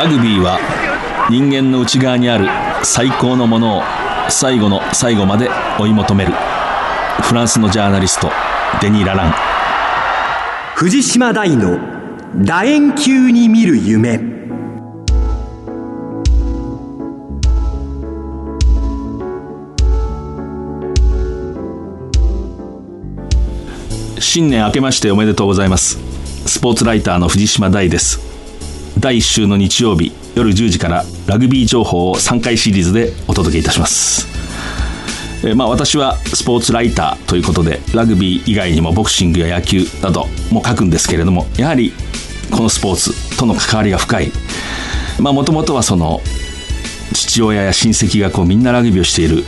ラグビーは人間の内側にある最高のものを最後の最後まで追い求める。フランスのジャーナリストデニー・ララン。藤島大の楕円球に見る夢。新年明けましておめでとうございます。スポーツライターの藤島大です第1週の日曜日夜10時からラグビー情報を3回シリーズでお届けいたします。えまあ、私はスポーツライターということでラグビー以外にもボクシングや野球なども書くんですけれどもやはりこのスポーツとの関わりが深い。もともとはその父親や親戚がこうみんなラグビーをしている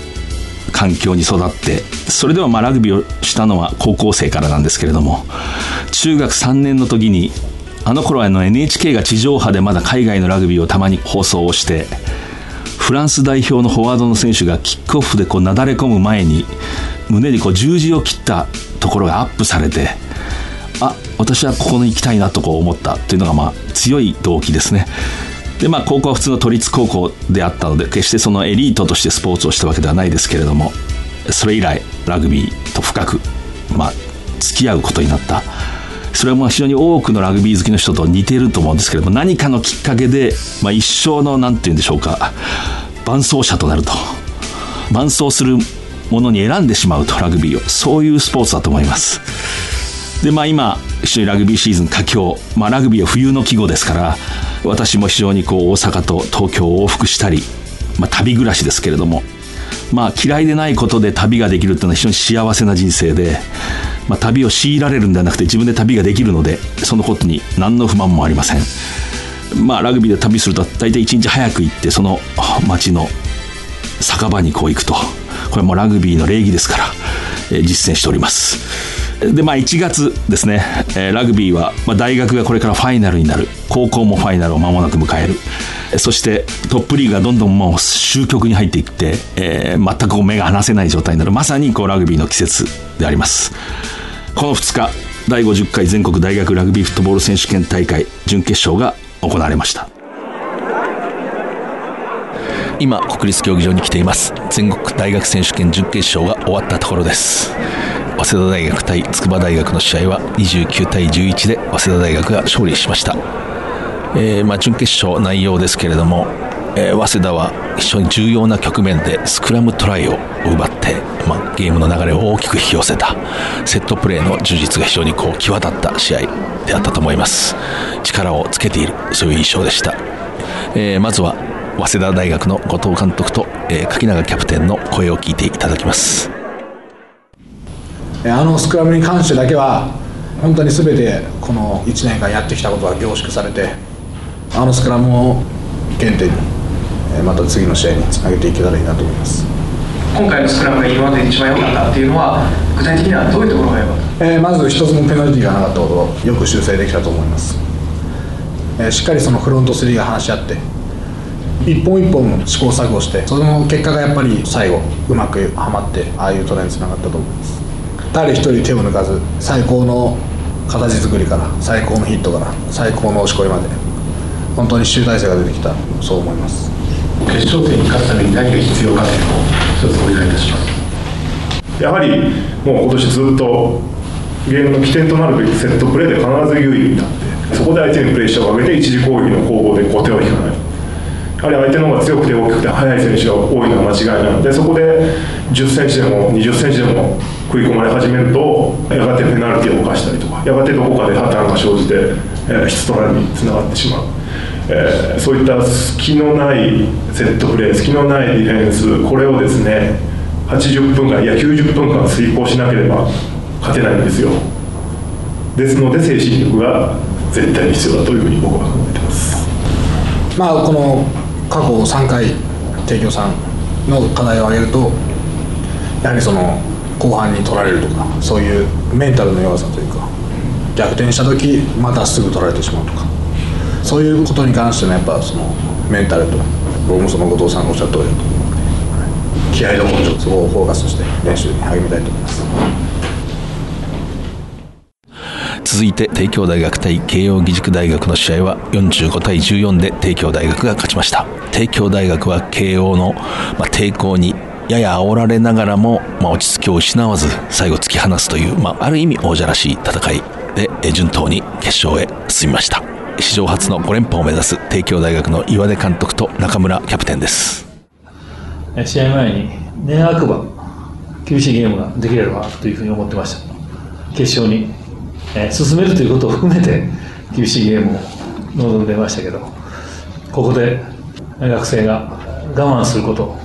環境に育ってそれではまあラグビーをしたのは高校生からなんですけれども中学3年の時にあの頃はの NHK が地上波でまだ海外のラグビーをたまに放送をしてフランス代表のフォワードの選手がキックオフでこうなだれ込む前に胸にこう十字を切ったところがアップされてあ私はここに行きたいなとこう思ったというのがまあ強い動機ですね。でまあ高校は普通の都立高校であったので決してそのエリートとしてスポーツをしたわけではないですけれどもそれ以来ラグビーと深くまあ付き合うことになったそれは非常に多くのラグビー好きの人と似ていると思うんですけれども何かのきっかけで、まあ、一生の何て言うんでしょうか伴走者となると伴走するものに選んでしまうとラグビーを。そういうスポーツだと思います。でまあ今一緒にラグビーシーズン佳境、まあ、ラグビーは冬の季語ですから私も非常にこう大阪と東京を往復したり、まあ、旅暮らしですけれどもまあ嫌いでないことで旅ができるっていうのは非常に幸せな人生で、まあ、旅を強いられるんではなくて自分で旅ができるのでそのことに何の不満もありません。まあラグビーで旅すると大体一日早く行ってその街の酒場にこう行くと。これもラグビーの礼儀ですから、えー、実践しております。でまあ1月ですね、えー、ラグビーは、まあ、大学がこれからファイナルになる。高校もファイナルを間もなく迎える。そしてトップリーグがどんどんもう終局に入っていって、えー、全く目が離せない状態になるまさにこうラグビーの季節であります。この2日第50回全国大学ラグビーフットボール選手権大会準決勝が行われました。今国立競技場に来ています。全国大学選手権準決勝が終わったところです。早稲田大学対筑波大学の試合は29対11で早稲田大学が勝利しました、えー、まあ、準決勝内容ですけれども、えー、早稲田は非常に重要な局面でスクラムトライを奪って、まあ、ゲームの流れを大きく引き寄せた。セットプレーの充実が非常にこう際立った試合であったと思います。力をつけているそういう印象でした、えー、まずは早稲田大学の後藤監督と、え柿永キャプテンの声を聞いていただきます。あのスクラムに関してだけは本当に全てこの1年間やってきたことが凝縮されてあのスクラムを原点にまた次の試合につなげていけたらいいなと思います。今回のスクラムが今まで一番良かったっていうのは具体的にはどういうところが良かった、えー、まず一つもペナルティーがなかったことをよく修正できたと思います、えー、しっかりそのフロント3が話し合って一本一本試行錯誤してその結果がやっぱり最後うまくはまってああいうトライにつながったと思います。誰一人手を抜かず最高の形作りから最高のヒットから最高の押し込みまで本当に集大成が出てきた。そう思います。決勝戦に勝つために何が必要かというのを一つお願いいたします。やはりもう今年ずっとゲームの起点となるべきセットプレーで必ず優位に立ってそこで相手にプレッシャーをかけて一次攻撃の攻防で後手を引かない。やはり相手の方が強くて大きくて速い選手が多いのは間違いなのでそこで10センチでも20センチでも食い込まれ始めるとやがてペナルティーを犯したりとかやがてどこかで破綻が生じて、えー、ヒトラルにつながってしまう、えー、そういった隙のないセットプレー隙のないディフェンスこれをですね80分間いや90分間遂行しなければ勝てないんですよ。ですので精神力が絶対に必要だというふうに僕は考えてます。まあこの過去3回提供さんの課題を挙げるとやはりその後半に取られるとかそういうメンタルの弱さというか逆転した時またすぐ取られてしまうとか。そういうことに関してのやっぱそのメンタルと僕もその後藤さんがおっしゃる通りだと気合と根性そこをフォーカスして練習に励みたいと思います。続いて帝京大学対慶應義塾大学の試合は45対14で帝京大学が勝ちました帝京大学は慶応の、まあ、抵抗にやや煽られながらも、まあ、落ち着きを失わず最後突き放すという、まあ、ある意味王者らしい戦いで順当に決勝へ進みました。史上初の5連覇を目指す帝京大学の岩出監督と中村キャプテンです。試合前に願わくば厳しいゲームができればというふうに思ってました。決勝に、え進めるということを含めて厳しいゲームを臨んでましたけどここで学生が我慢すること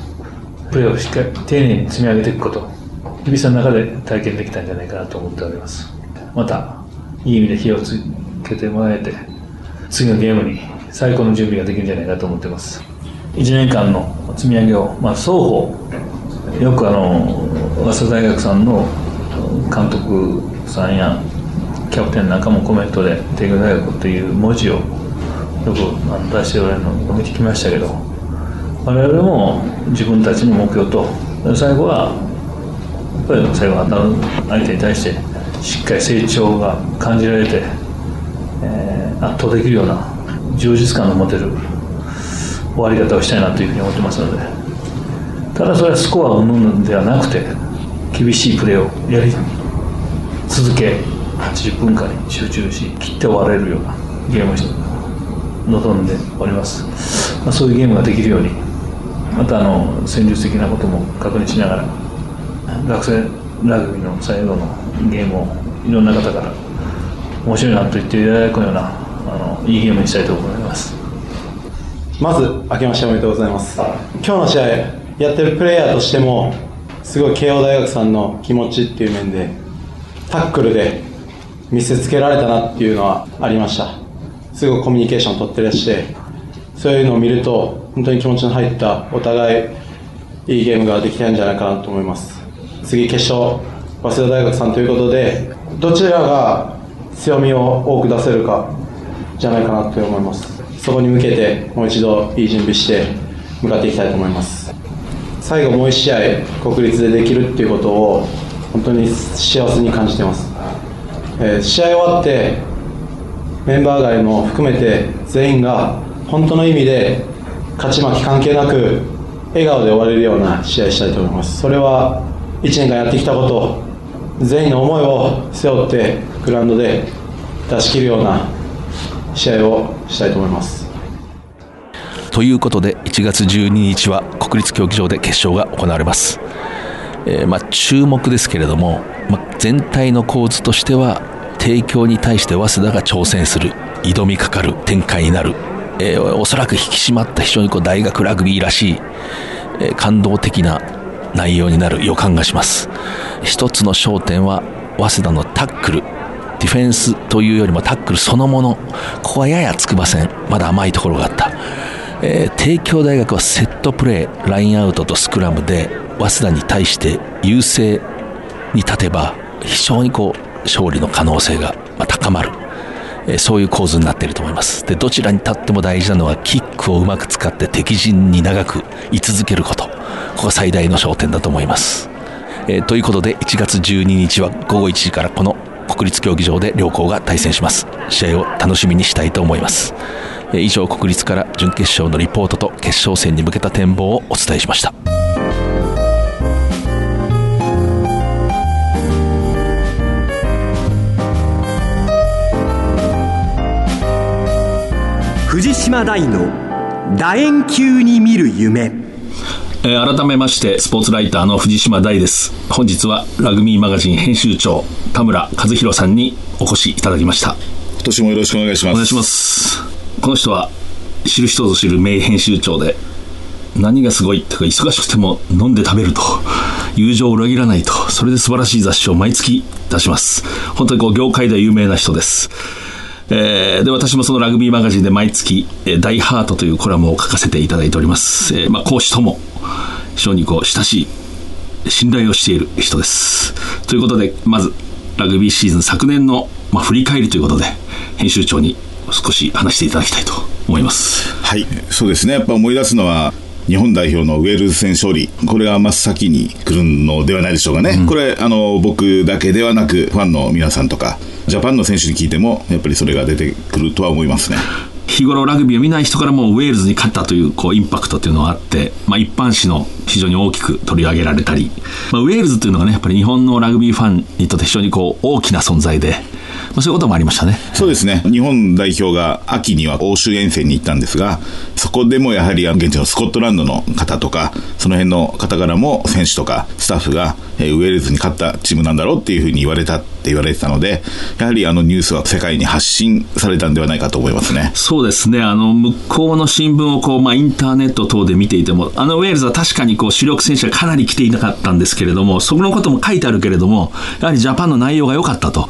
プレーをしっかり丁寧に積み上げていくこと厳しさの中で体験できたんじゃないかなと思っております。またいい意味で火をつけてもらえて次のゲームに最高の準備ができるんじゃないかと思ってます。1年間の積み上げを、まあ、双方よくあの早稲田大学さんの監督さんやキャプテンなんかもコメントで帝京大学という文字をよく出しておられるのを見てきましたけど我々も自分たちの目標と最後はやっぱり最後当たる相手に対してしっかり成長が感じられて、圧倒できるような充実感の持てる終わり方をしたいなというふうに思ってますので。ただそれはスコアを生むのではなくて厳しいプレーをやり続け80分間に集中し切って終われるようなゲームを臨んでおります、まあ、そういうゲームができるようにまたあの戦術的なことも確認しながら学生ラグビーの最後のゲームをいろんな方から面白いなと言っていただくようなあのいいゲームにしたいと思います。まず明けましておめでとうございます。今日の試合やってるプレイヤーとしてもすごい慶応大学さんの気持ちっていう面でタックルで見せつけられたなっていうのはありました。すごいコミュニケーション取ってらしてそういうのを見ると本当に気持ちの入ったお互いいいゲームができたんじゃないかなと思います。次決勝早稲田大学さんということでどちらが強みを多く出せるか。じゃないかなと思います。そこに向けてもう一度いい準備して向かっていきたいと思います。最後もう1試合国立でできるっていうことを本当に幸せに感じてます、えー、試合終わってメンバー外も含めて全員が本当の意味で勝ち負け関係なく笑顔で終われるような試合したいと思います。それは1年間やってきたこと全員の思いを背負ってグラウンドで出し切るような試合をしたいと思います。ということで1月12日は国立競技場で決勝が行われます、えー、ま、注目ですけれども、ま、全体の構図としては帝京に対して早稲田が挑戦する挑みかかる展開になる、えー、おそらく引き締まった非常にこう大学ラグビーらしい、えー、感動的な内容になる予感がします。一つの焦点は早稲田のタックル。ディフェンスというよりもタックルそのもの。ここはややつくばせん。まだ甘いところがあった、えー、帝京大学はセットプレーラインアウトとスクラムで早稲田に対して優勢に立てば非常にこう勝利の可能性が高まる、え、そういう構図になっていると思います。でどちらに立っても大事なのはキックをうまく使って敵陣に長く居続けること。ここが最大の焦点だと思います。えー、ということで1月12日は午後1時からこの国立競技場で両校が対戦します。試合を楽しみにしたいと思います、え、以上国立から準決勝のリポートと決勝戦に向けた展望をお伝えしました。藤島大の楕円球に見る夢。えー、改めましてスポーツライターの藤島大です。本日はラグビーマガジン編集長田村和弘さんにお越しいただきました。今年もよろしくお願いします。お願いします。この人は知る人ぞ知る名編集長で何がすごいってか忙しくても飲んで食べると友情を裏切らないとそれで素晴らしい雑誌を毎月出します。本当にこう業界では有名な人です。えー、で、私もそのラグビーマガジンで毎月、えー、大ハートというコラムを書かせていただいております。えー、まあ、講師とも、非常にこう、親しい、信頼をしている人です。ということで、まず、ラグビーシーズン昨年の、まあ、振り返りということで、編集長に少し話していただきたいと思います。はい、そうですね。やっぱ思い出すのは、日本代表のウェールズ戦勝利、これが真っ先に来るのではないでしょうかね、これあの、僕だけではなく、ファンの皆さんとか、ジャパンの選手に聞いても、やっぱりそれが出てくるとは思いますね。日頃ラグビーを見ない人からもウェールズに勝ったというこうインパクトというのがあって、まあ、一般紙の非常に大きく取り上げられたり、まあ、ウェールズというのがねやっぱり日本のラグビーファンにとって非常にこう大きな存在で、あ、そういうこともありましたねそうですね、日本代表が秋には欧州遠征に行ったんですが、そこでもやはり現地のスコットランドの方とか、その辺の方からも選手とかスタッフが、えーウェールズに勝ったチームなんだろうっていうふうに言われたって言われてたので、やはりあのニュースは世界に発信されたんではないかと思いますね。そうですねあの向こうの新聞をこう、まあ、インターネット等で見ていてもあのウェールズは確かにこう主力選手がかなり来ていなかったんですけれどもそこのことも書いてあるけれどもやはりジャパンの内容が良かったと。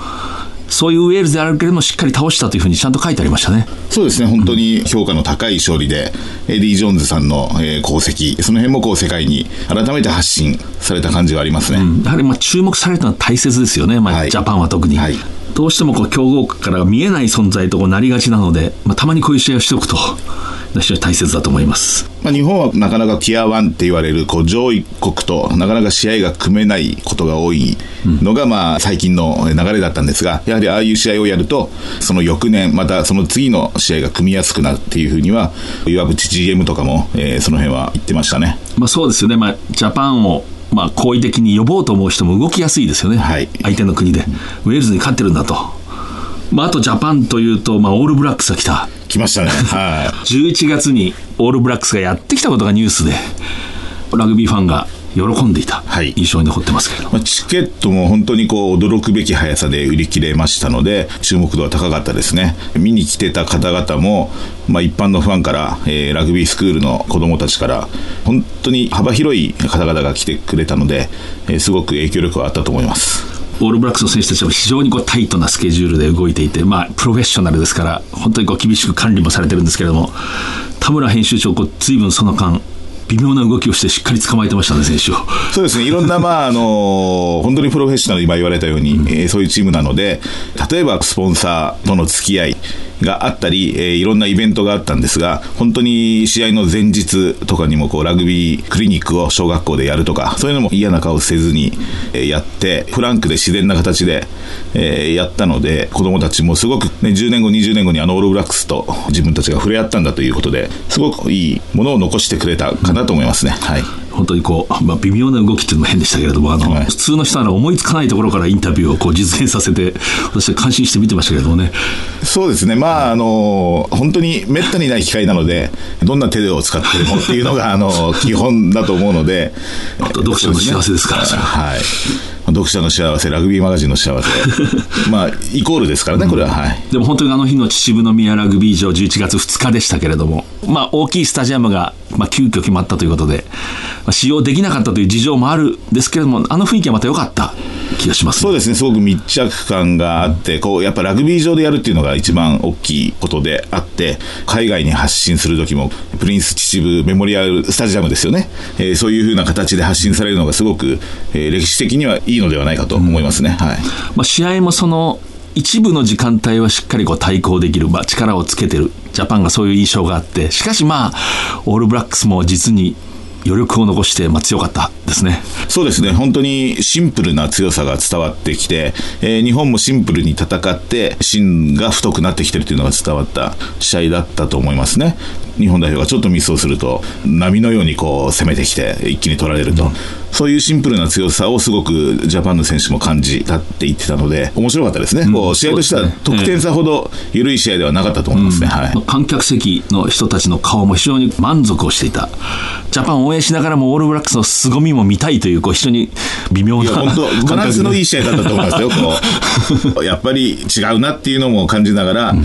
そういうウェールズであるけれどもしっかり倒したというふうにちゃんと書いてありましたね。そうですね、本当に評価の高い勝利で、エディ・ジョーンズさんの、えー功績、その辺もこう世界に改めて発信された感じはありますね。やはりまあ注目されたのは大切ですよね、まあはいジャパンは特に。はいどうしてもこう強豪国から見えない存在とこうなりがちなので、まあ、たまにこういう試合をしておくと、非常に大切だと思います。まあ、日本はなかなかティア1って言われるこう上位国となかなか試合が組めないことが多いのがまあ最近の流れだったんですが、やはりああいう試合をやると、その翌年、またその次の試合が組みやすくなるっていうふうには、岩渕 GM とかも、えーその辺は言ってましたね。まあ、そうですよね、まあ、ジャパンを、まあ、好意的に呼ぼうと思う人も動きやすいですよね、はい相手の国で、ウェールズに勝ってるんだと。まあ、あとジャパンというと、まあ、オールブラックスが来た。来ましたね。はい。11月にオールブラックスがやってきたことがニュースで、ラグビーファンが喜んでいたはい印象に残ってますけれども。まあチケットも本当にこう驚くべき速さで売り切れましたので、注目度は高かったですね。見に来てた方々も、まあ、一般のファンから、えーラグビースクールの子供たちから、本当に幅広い方々が来てくれたので、えーすごく影響力はあったと思います。オールブラックスの選手たちは非常にこうタイトなスケジュールで動いていて、まあ、プロフェッショナルですから、本当にこう厳しく管理もされてるんですけれども、田村編集長、こう随分その間、微妙な動きをして、しっかり捕まえてましたね、選手を。そうですね、いろんな、まああの 本当にプロフェッショナル、今言われたように、えーそういうチームなので、例えばスポンサーとの付き合いがあったり、えーいろんなイベントがあったんですが、本当に試合の前日とかにもこうラグビークリニックを小学校でやるとか、そういうのも嫌な顔せずに、えーやって、フランクで自然な形で、えーやったので、子供たちもすごく、ね、10年後、20年後にあのオールブラックスと自分たちが触れ合ったんだということで、すごくいいものを残してくれたかなと思いますね。はい。本当にこう、まあ、微妙な動きっていうのも変でしたけれども、あの、はい。普通の人なら思いつかないところからインタビューをこう実現させて、私は感心して見てましたけれどもね。そうですね、まあ、あの本当にめったにない機会なので、どんな手を使ってもっていうのがあの基本だと思うので、あと読者の幸せですからそれは。はい、読者の幸せ、ラグビーマガジンの幸せ、まあ、イコールですからね、これは。はい。でも本当にあの日の秩父宮ラグビー場11月2日でしたけれども、まあ、大きいスタジアムが、まあ、急遽決まったということで、まあ、使用できなかったという事情もあるんですけれども、あの雰囲気はまた良かった気がします、そうですね、すごく密着感があって、こうやっぱラグビー場でやるっていうのが一番大きいことであって、海外に発信するときも、プリンス秩父メモリアルスタジアムですよね、えーそういうふうな形で発信されるのがすごく、えー歴史的にはいいのではないかと思いますね。はい。まあ、試合もその一部の時間帯はしっかりこう対抗できる、まあ、力をつけてる。ジャパンがそういう印象があって。しかしまあオールブラックスも実に余力を残して、まあ、強かったですね。そうですね、本当にシンプルな強さが伝わってきて、えー日本もシンプルに戦って、芯が太くなってきてるというのが伝わった試合だったと思いますね。日本代表がちょっとミスをすると、波のようにこう攻めてきて、一気に取られると、そういうシンプルな強さをすごくジャパンの選手も感じたって言ってたので、面白かったですね、こう試合としては得点差ほど緩い試合ではなかったと思いますね。はい。観客席の人たちの顔も非常に満足をしていた。ジャパンを応援しながらもオールブラックスの凄みも見たいという、こう非常に微妙な本当、バランスのいい試合だったと思いますよ、こう。やっぱり違うなっていうのも感じながら、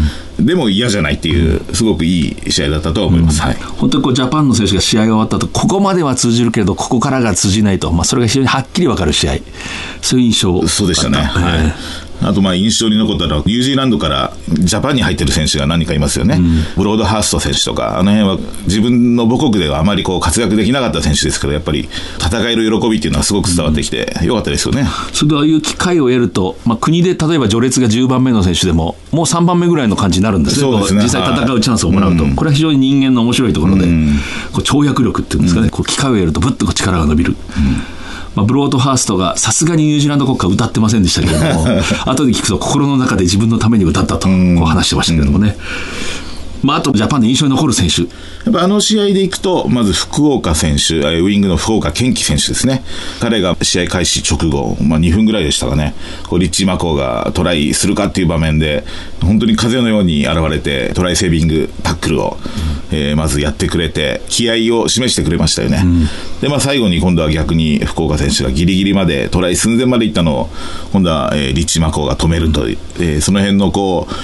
でも嫌じゃないっていう、すごくいい試合だったと思います。はい。本当にこうジャパンの選手が試合が終わったと、ここまでは通じるけれど、ここからが通じないと、まあ、それが非常にはっきり分かる試合、そういう印象そうでしたね。はい。あとまあ印象に残ったのは、ニュージーランドからジャパンに入ってる選手が何人かいますよね、ブロードハースト選手とか、あの辺は自分の母国ではあまりこう活躍できなかった選手ですけど、やっぱり戦える喜びっていうのはすごく伝わってきて、よかったですよね。それでああいう機会を得ると、まあ、国で例えば序列が10番目の選手でも、もう3番目ぐらいの感じになるんですね、そうですね。実際戦うチャンスをもらうと、はいこれは非常に人間の面白いところで、こう跳躍力っていうんですかね、こう機会を得ると、ぶっとこう力が伸びる。まあ、ブロードハーストがさすがにニュージーランド国歌歌ってませんでしたけれども 後で聞くと心の中で自分のために歌ったとこう話してましたけれどもね、まあ、あとジャパンで印象に残る選手やっぱあの試合でいくと、まず福岡選手、えーウイングの福岡健貴選手ですね。彼が試合開始直後、まあ2分ぐらいでしたかね。こうリッチー・マコーがトライするかっていう場面で、本当に風のように現れて、トライセービングタックルを、えーまずやってくれて、気合を示してくれましたよね。で、まあ最後に今度は逆に福岡選手がギリギリまで、トライ寸前まで行ったのを、今度は、えーリッチー・マコーが止めるという、えーその辺のこう、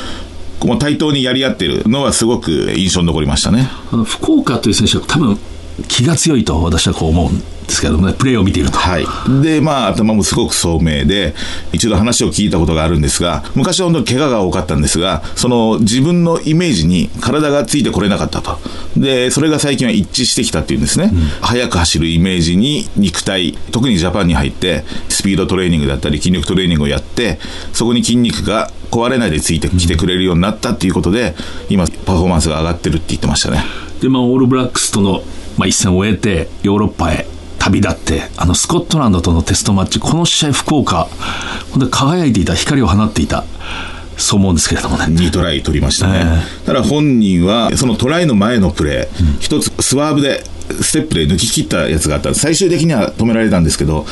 こう対等にやり合ってるのはすごく印象に残りましたね。あの福岡という選手は多分気が強いと私はこう思うんですけれどもねプレーを見ていると。はい。で、まあ、頭もすごく聡明で、一度話を聞いたことがあるんですが、昔は本当に怪我が多かったんですが、その自分のイメージに体がついてこれなかったと。で、それが最近は一致してきたっていうんですね。速く走るイメージに肉体、特にジャパンに入って、スピードトレーニングだったり、筋力トレーニングをやって、そこに筋肉が壊れないでついてきてくれるようになったっていうことで、今、パフォーマンスが上がってるって言ってましたね。で、まあ、オールブラックスとの、まあ、一戦を終えてヨーロッパへ旅立ってあのスコットランドとのテストマッチこの試合福岡本当に輝いていた光を放っていたそう思うんですけれどもね。2トライ取りましたね、ただ本人はそのトライの前のプレー、一つスワーブでステップで抜き切ったやつがあった。最終的には止められたんですけど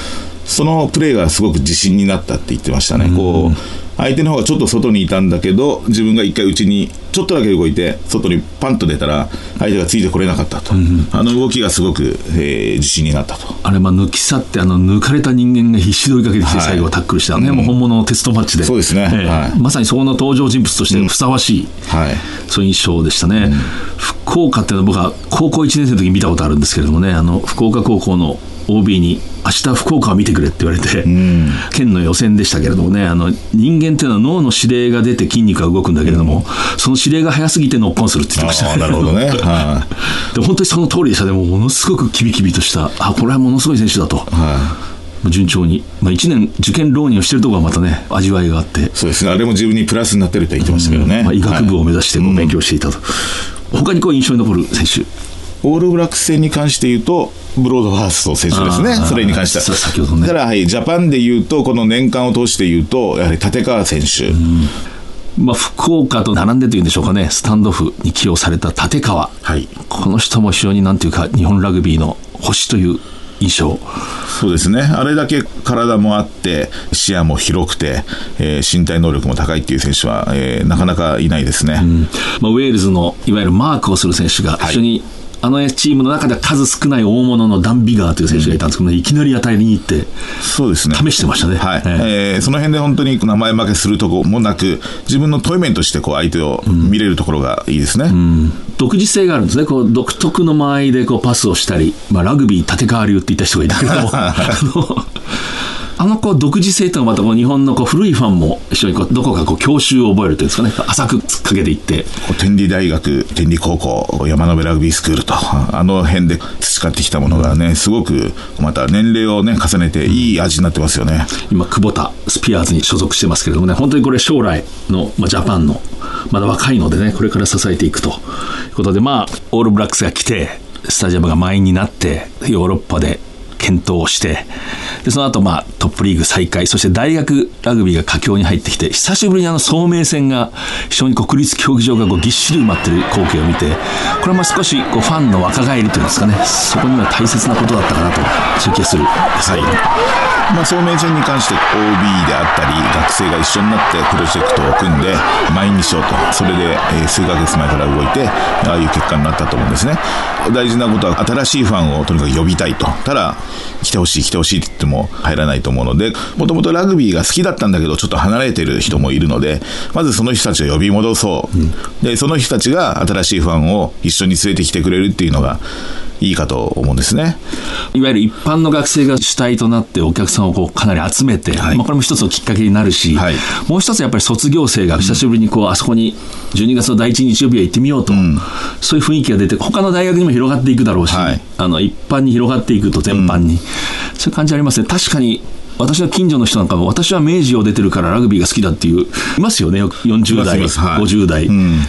そのプレーがすごく自信になったって言ってましたね、こう相手の方がちょっと外にいたんだけど自分が一回内にちょっとだけ動いて外にパンと出たら相手がついてこれなかったと、あの動きがすごく、えー自信になったと。あれ、まあ、抜き去って、あの、抜かれた人間が必死で追いかけてきて、はい。最後タックルした、ね、もう本物のテストマッチで。そうですね。ええ。はい。まさにそこの登場人物としてふさわしい、はい。そういう印象でしたね。福岡っていうのは僕は高校1年生の時に見たことあるんですけれどもね、あの、福岡高校の OB に、明日福岡を見てくれって言われて、県の予選でしたけれどもね、あの、人間っていうのは脳の指令が出て筋肉が動くんだけれども、その指令が早すぎてノックオンするって言ってましたあーなるほどね、は で本当にその通りでした。ね、もうものすごくキビキビとした、あこれはものすごい選手だと、いはい。順調に、まあ、1年受験浪人をしてるところがまたね、味わいがあって、そうですね、あれも自分にプラスになってると言ってましたけどね。まあ、医学部をはい。目指して勉強していたと、他にこう印象に残る選手、オールブラックス戦に関して言うと、ブロードファースト選手ですね。それに関しては。さ先ほどね。ただ、はい、ジャパンで言うと、この年間を通して言うと、やはり立川選手、まあ、福岡と並んでというんでしょうかね、スタンドオフに起用された立川、はい、この人も非常になんていうか、日本ラグビーの星という印象。そうですね、あれだけ体もあって、視野も広くて、えー身体能力も高いっていう選手は、えーなかなかいないですね。まあ、ウェールズのいわゆるマークをする選手が、はい。一緒にあのチームの中では数少ない大物のダン・ビガーという選手がいたんですけど、いきなり与えに行って、そうですね。試してましたねはい。えええーその辺で本当に名前負けするとこもなく、自分のトイメンとしてこう相手を見れるところがいいですね。独自性があるんですね、こう独特の間合いでこうパスをしたり、まあ、ラグビー立川流って言った人がいたけれども、あのこう独自性というのはまたこう日本のこう古いファンも一緒にこうどこかこう教習を覚えるというんですかね、浅く突っかけていって、天理大学、天理高校、山辺ラグビースクールと、あの辺で培ってきたものがね、すごくまた年齢をね、重ねていい味になってますよね。今、久保田スピアーズに所属してますけれどもね、本当にこれ、将来の、まあ、ジャパンの、まだ若いのでね、これから支えていくということで、まあ、オールブラックスが来て、スタジアムが満員になって、ヨーロッパで検討をして、でその後、まあトップリーグ再開、そして大学ラグビーが佳境に入ってきて、久しぶりにあの聡明戦が、非常に国立競技場がこうぎっしり埋まってる光景を見て、これはまあ少しこうファンの若返りというんですかね、そこには大切なことだったかなと、そういう気がするですけどねまあ、聡明戦に関して OB であったり、学生が一緒になってプロジェクトを組んで、満員にしようと。それで、え数ヶ月前から動いて、ああいう結果になったと思うんですね。大事なことは、新しいファンをとにかく呼びたいと。ただ、来てほしい、来てほしいって言っても入らないと思うので、もともとラグビーが好きだったんだけど、ちょっと離れてる人もいるので、まずその人たちを呼び戻そう。で、その人たちが新しいファンを一緒に連れてきてくれるっていうのが、いいかと思うんですね。いわゆる一般の学生が主体となってお客さんをこうかなり集めて、はい。まあ、これも一つのきっかけになるし、はい。もう一つやっぱり卒業生が久しぶりにこう、あそこに12月の第一日曜日は行ってみようと、そういう雰囲気が出て、他の大学にも広がっていくだろうし、はい。あの一般に広がっていくと全般に、そういう感じありますね。確かに私の近所の人なんかも、私は明治を出てるからラグビーが好きだっていう、いますよね、よく40代、はい。50代、ん。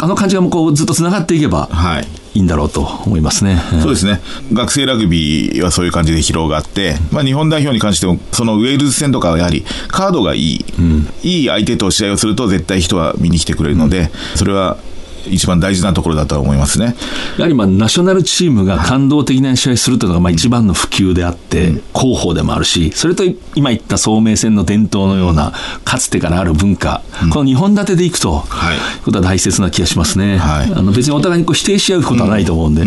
あの感じがもうこうずっとつながっていけばはい。いいんだろうと思いますね。そうですね。学生ラグビーはそういう感じで広がって、まあ日本代表に関しても、そのウェールズ戦とかはやはりカードがいい、いい相手と試合をすると絶対人は見に来てくれるので、それは一番大事なところだとは思いますね。やはりまあナショナルチームが感動的な試合をするというのがまあ一番の普及であって、広報でもあるし、それと今言った聡明戦の伝統のような、かつてからある文化、この2本立てでいくと、はいいうことは大切な気がしますね。はいあの別にお互いにこう否定し合うことはないと思うんで。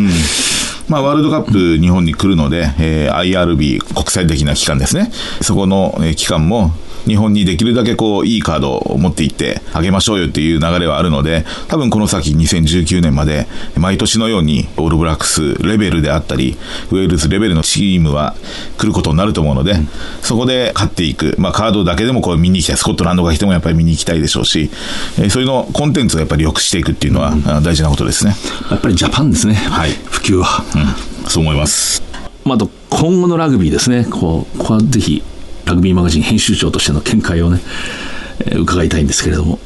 まあ、ワールドカップ日本に来るので、えー IRB 国際的な機関ですね。そこの、えー機関も、日本にできるだけこう、いいカードを持っていってあげましょうよっていう流れはあるので、多分この先2019年まで、毎年のようにオールブラックスレベルであったり、ウェールズレベルのチームは来ることになると思うので、そこで勝っていく。まあ、カードだけでもこう見に行きたい。スコットランドが来てもやっぱり見に行きたいでしょうし、えーそういうの、コンテンツをやっぱり良くしていくっていうのは、あ大事なことですね。やっぱりジャパンですね、はい普及は。うん。そう思います。まあ、あと今後のラグビーですね、こうここはぜひラグビーマガジン編集長としての見解をね、えー伺いたいんですけれども、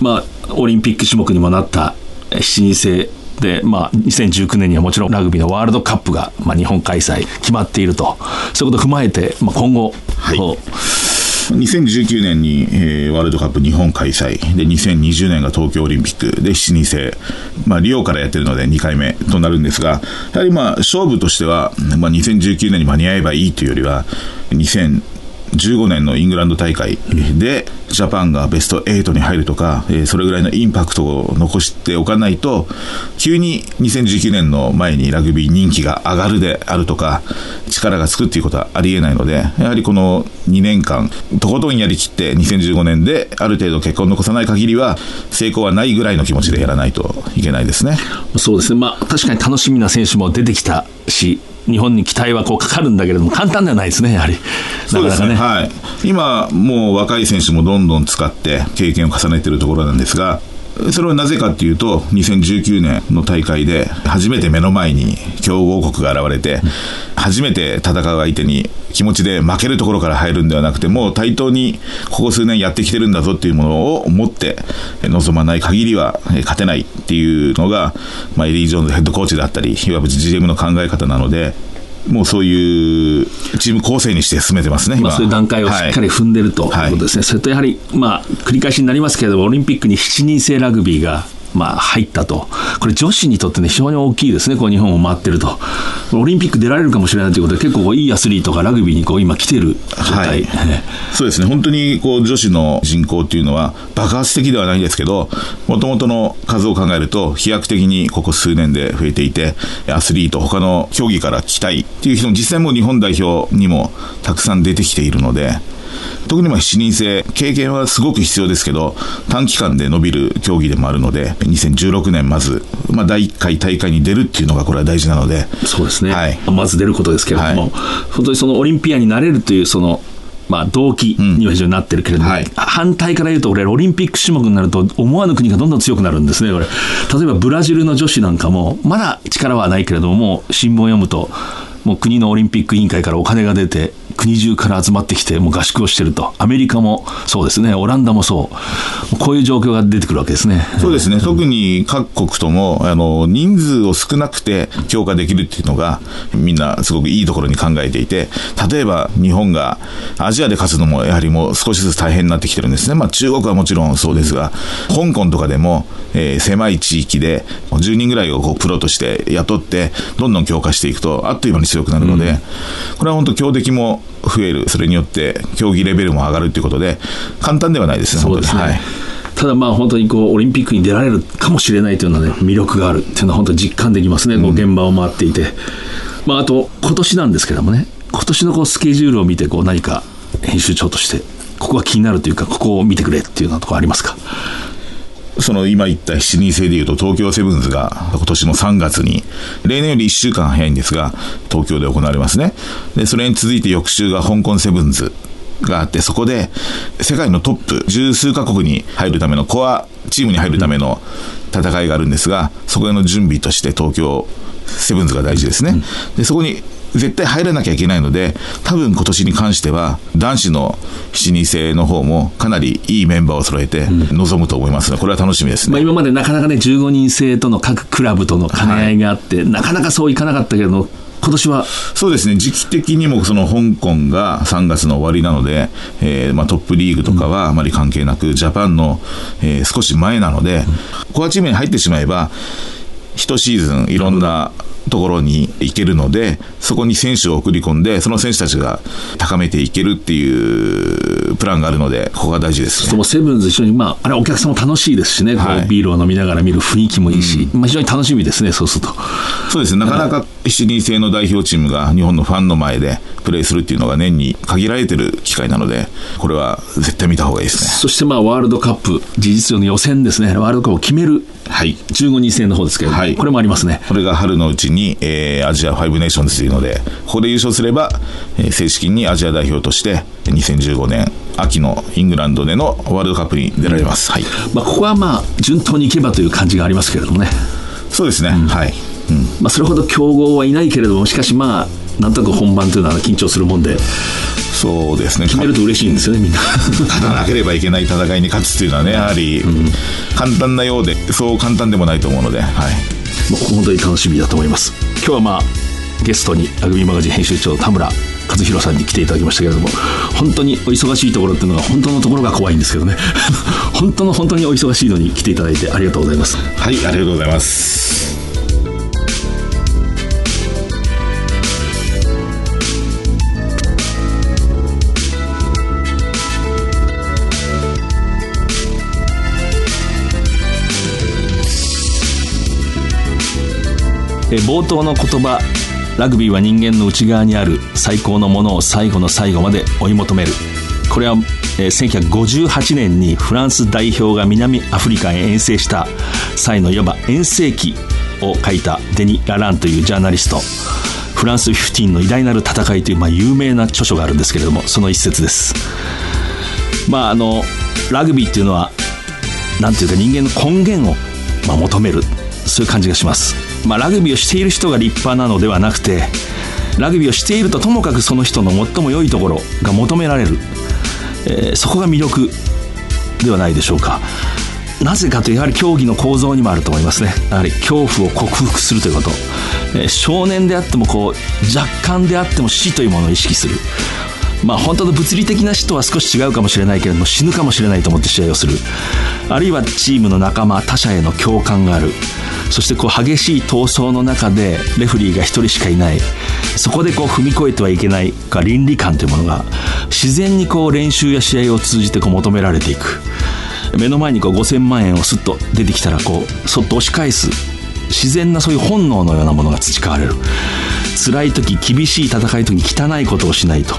まあ、オリンピック種目にもなったえー7人制で、まあ、2019年にはもちろんラグビーのワールドカップが、まあ、日本開催決まっていると、そういうことを踏まえて、まあ、今後、はい。こう。2019年に、えーワールドカップ日本開催。で2020年が東京オリンピック。で7人制、まあ、リオからやってるので2回目となるんですがやはりまあ勝負としては、まあ、2019年に間に合えばいいというよりは2015年のイングランド大会でジャパンがベスト8に入るとか、えーそれぐらいのインパクトを残しておかないと急に2019年の前にラグビー人気が上がるであるとか力がつくっていうことはありえないのでやはりこの2年間とことんやりきって2015年である程度結果を残さない限りは成功はないぐらいの気持ちでやらないといけないですね。そうですね、まあ、確かに楽しみな選手も出てきたし、日本に期待はこうかかるんだけれども、簡単ではないですね、やはり。そうですねなかなかはい、今、もう若い選手もどんどん使って経験を重ねているところなんですが、それはなぜかっていうと、2019年の大会で、初めて目の前に強豪国が現れて、初めて戦う相手に気持ちで負けるところから入るんではなくて、もう対等にここ数年やってきてるんだぞっていうものを持って臨まない限りは勝てないっていうのが、ま、エディ・ジョーンズヘッドコーチだったり、いわば GM の考え方なので、もうそういうチーム構成にして進めてますね、今。まあ、そういう段階をしっかり踏んでるというはいことですね、それとやはり、まあ、繰り返しになりますけれども、オリンピックに7人制ラグビーが、まあ、入ったと、これ、女子にとってね、非常に大きいですね、こう日本を回ってると、オリンピック出られるかもしれないということで、結構いいアスリートがラグビーにこう今、来てる状態、はい。そうですね、本当にこう女子の人口っていうのは爆発的ではないんですけど、もともとの数を考えると、飛躍的にここ数年で増えていて、アスリート、他の競技から来たいっていう人も、実際もう日本代表にもたくさん出てきているので、特にまあ7人制、経験はすごく必要ですけど、短期間で伸びる競技でもあるので、2016年、まず、まあ、第1回大会に出るっていうのが、これは大事なので、そうですね、はい。まず出ることですけれども、はい。本当にそのオリンピアになれるという、その、まあ、動機には非常になってるけれども、はい反対から言うと、俺、オリンピック種目になると、思わぬ国がどんどん強くなるんですね、これ。例えばブラジルの女子なんかも、まだ力はないけれども、もう新聞を読むと、もう国のオリンピック委員会からお金が出て、国中から集まってきて、もう合宿をしてると、アメリカもそうですね、オランダもそう、こういう状況が出てくるわけですね。そうですね、特に各国ともあの人数を少なくて強化できるっていうのが、みんなすごくいいところに考えていて、例えば日本がアジアで勝つのも、やはりもう少しずつ大変になってきてるんですね、まあ、中国はもちろんそうですが、香港とかでも、えー狭い地域で10人ぐらいをこうプロとして雇って、どんどん強化していくと、あっという間に強くなるので、これは本当、強敵も増える、それによって競技レベルも上がるということで、簡単ではないですね、そうですね。はい。ただまあ本当にこうオリンピックに出られるかもしれないというのはね魅力があるっていうのは本当に実感できますね、こう現場を回っていて、まあ、あと今年なんですけどもね今年のこうスケジュールを見てこう何か編集長としてここが気になるというかここを見てくれっていうようなところありますか？その今言った7人制でいうと東京セブンズが今年の3月に、例年より1週間早いんですが、東京で行われますね。で、それに続いて翌週が香港セブンズがあって、そこで世界のトップ十数カ国に入るためのコアチームに入るための戦いがあるんですが、そこへの準備として東京セブンズが大事ですね。で、そこに絶対入らなきゃいけないので、多分今年に関しては、男子の7人制の方もかなりいいメンバーを揃えて臨むと思いますので、これは楽しみですね。まあ、今までなかなかね、15人制との各クラブとの兼ね合いがあって、なかなかそういかなかったけれども、今年はそうですね、時期的にもその香港が3月の終わりなので、えーまあ、トップリーグとかはあまり関係なく、ジャパンの、えー少し前なので、コアチームに入ってしまえば、一シーズンいろんなところに行けるので、そこに選手を送り込んで、その選手たちが高めていけるっていうプランがあるので、ここが大事ですね。もうセブンズ一緒に、まあ、あれお客さんも楽しいですしね、はいビールを飲みながら見る雰囲気もいいし、まあ、非常に楽しみですね、そうすると。そうですね、なかなか7人制の代表チームが日本のファンの前でプレーするっていうのが年に限られてる機会なので、これは絶対見た方がいいですね。そしてまあワールドカップ、事実上の予選ですね、ワールドカップを決めるはい。15人制の方ですけれども、はいこれもありますね。これが春のうちに、えーアジア5ネーションズというので、ここで優勝すれば、えー正式にアジア代表として、2015年秋のイングランドでのワールドカップに出られます。はい。まあ、ここはまあ順当にいけばという感じがありますけれどもね、そうですね。はい。うん。まあ、それほど強豪はいないけれども、しかしまあ、なんとなく本番というのは緊張するもんで、そうですね。決めると嬉しいんですよね、みんな。勝たなければいけない戦いに勝つっていうのはね、やはり、簡単なようで、そう簡単でもないと思うので、はい。本当に楽しみだと思います。今日はまあゲストにアグビーマガジン編集長田村和弘さんに来ていただきましたけれども本当にお忙しいところっていうのが本当のところが怖いんですけどね。本当の本当にお忙しいのに来ていただいてありがとうございます。はい、ありがとうございます。え冒頭の言葉ラグビーは人間の内側にある最高のものを最後の最後まで追い求める。これは、えー1958年にフランス代表が南アフリカへ遠征した際のいわば遠征記を書いたデニ・ラランというジャーナリスト。フランス15の偉大なる戦いという、まあ、有名な著書があるんですけれどもその一節です。まああのラグビーっていうのはなんていうか人間の根源を、まあ、求める。そういう感じがします、まあ、ラグビーをしている人が立派なのではなくてラグビーをしているとともかくその人の最も良いところが求められる、えーそこが魅力ではないでしょうか。なぜかとやはり競技の構造にもあると思いますね。やはり恐怖を克服するということ、えー少年であってもこう若干であっても死というものを意識する。まあ本当の物理的な死とは少し違うかもしれないけれども死ぬかもしれないと思って試合をする。あるいはチームの仲間他者への共感がある。そしてこう激しい闘争の中でレフリーが一人しかいない。そこでこう踏み越えてはいけないか倫理観というものが自然にこう練習や試合を通じてこう求められていく。目の前にこう5000万円をスッと出てきたらこうそっと押し返す。自然なそういう本能のようなものが培われる。辛い時厳しい戦い時に汚いことをしないと。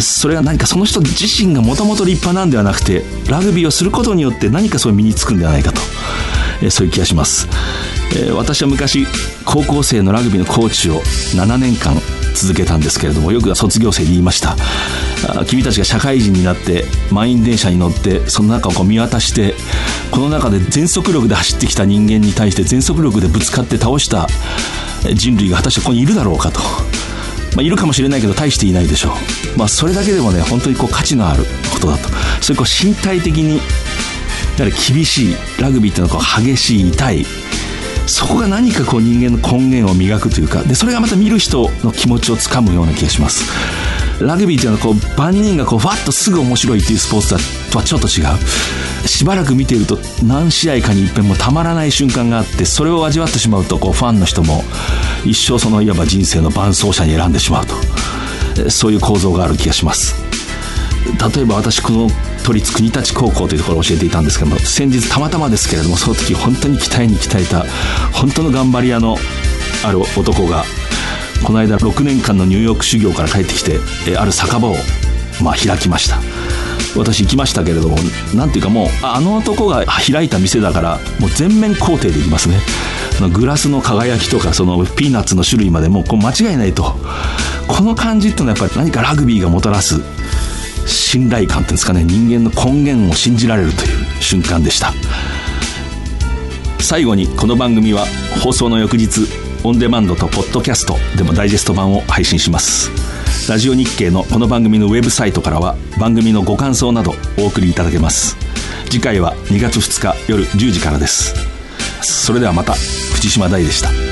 それは何かその人自身がもともと立派なんではなくてラグビーをすることによって何かそう身につくんではないかと、そういう気がします、私は昔高校生のラグビーのコーチを7年間続けたんですけれどもよく卒業生に言いました。君たちが社会人になって満員電車に乗ってその中をこう見渡してこの中で全速力で走ってきた人間に対して全速力でぶつかって倒した人類が果たしてここにいるだろうかと。まあ、いるかもしれないけど大していないでしょう、まあ、それだけでもね本当にこう価値のあることだと。それこう身体的にやはり厳しいラグビーっていうのはこう激しい痛い。そこが何かこう人間の根源を磨くというかでそれがまた見る人の気持ちをつかむような気がします。ラグビーっていうのはこう万人がこうファッとすぐ面白いっていうスポーツとはちょっと違う。しばらく見ていると何試合かに一遍もたまらない瞬間があってそれを味わってしまうとこうファンの人も一生そのいわば人生の伴走者に選んでしまうと。そういう構造がある気がします。例えば私この都立国立高校というところを教えていたんですけども先日たまたまですけれどもその時本当に鍛えに鍛えた。本当の頑張り屋のある男がこの間6年間のニューヨーク修行から帰ってきてある酒場をまあ開きました私行きましたけれどもなんていうかもうあの男が開いた店だからもう全面肯定できますね。グラスの輝きとかそのピーナッツの種類までもこう間違いないとこの感じっていうのはやっぱり何かラグビーがもたらす。信頼感っていうんですかね人間の根源を信じられるという瞬間でした。最後にこの番組は放送の翌日オンデマンドとポッドキャストでもダイジェスト版を配信します。ラジオ日経のこの番組のウェブサイトからは番組のご感想などお送りいただけます。次回は2月2日夜10時からです。それではまた藤島大でした。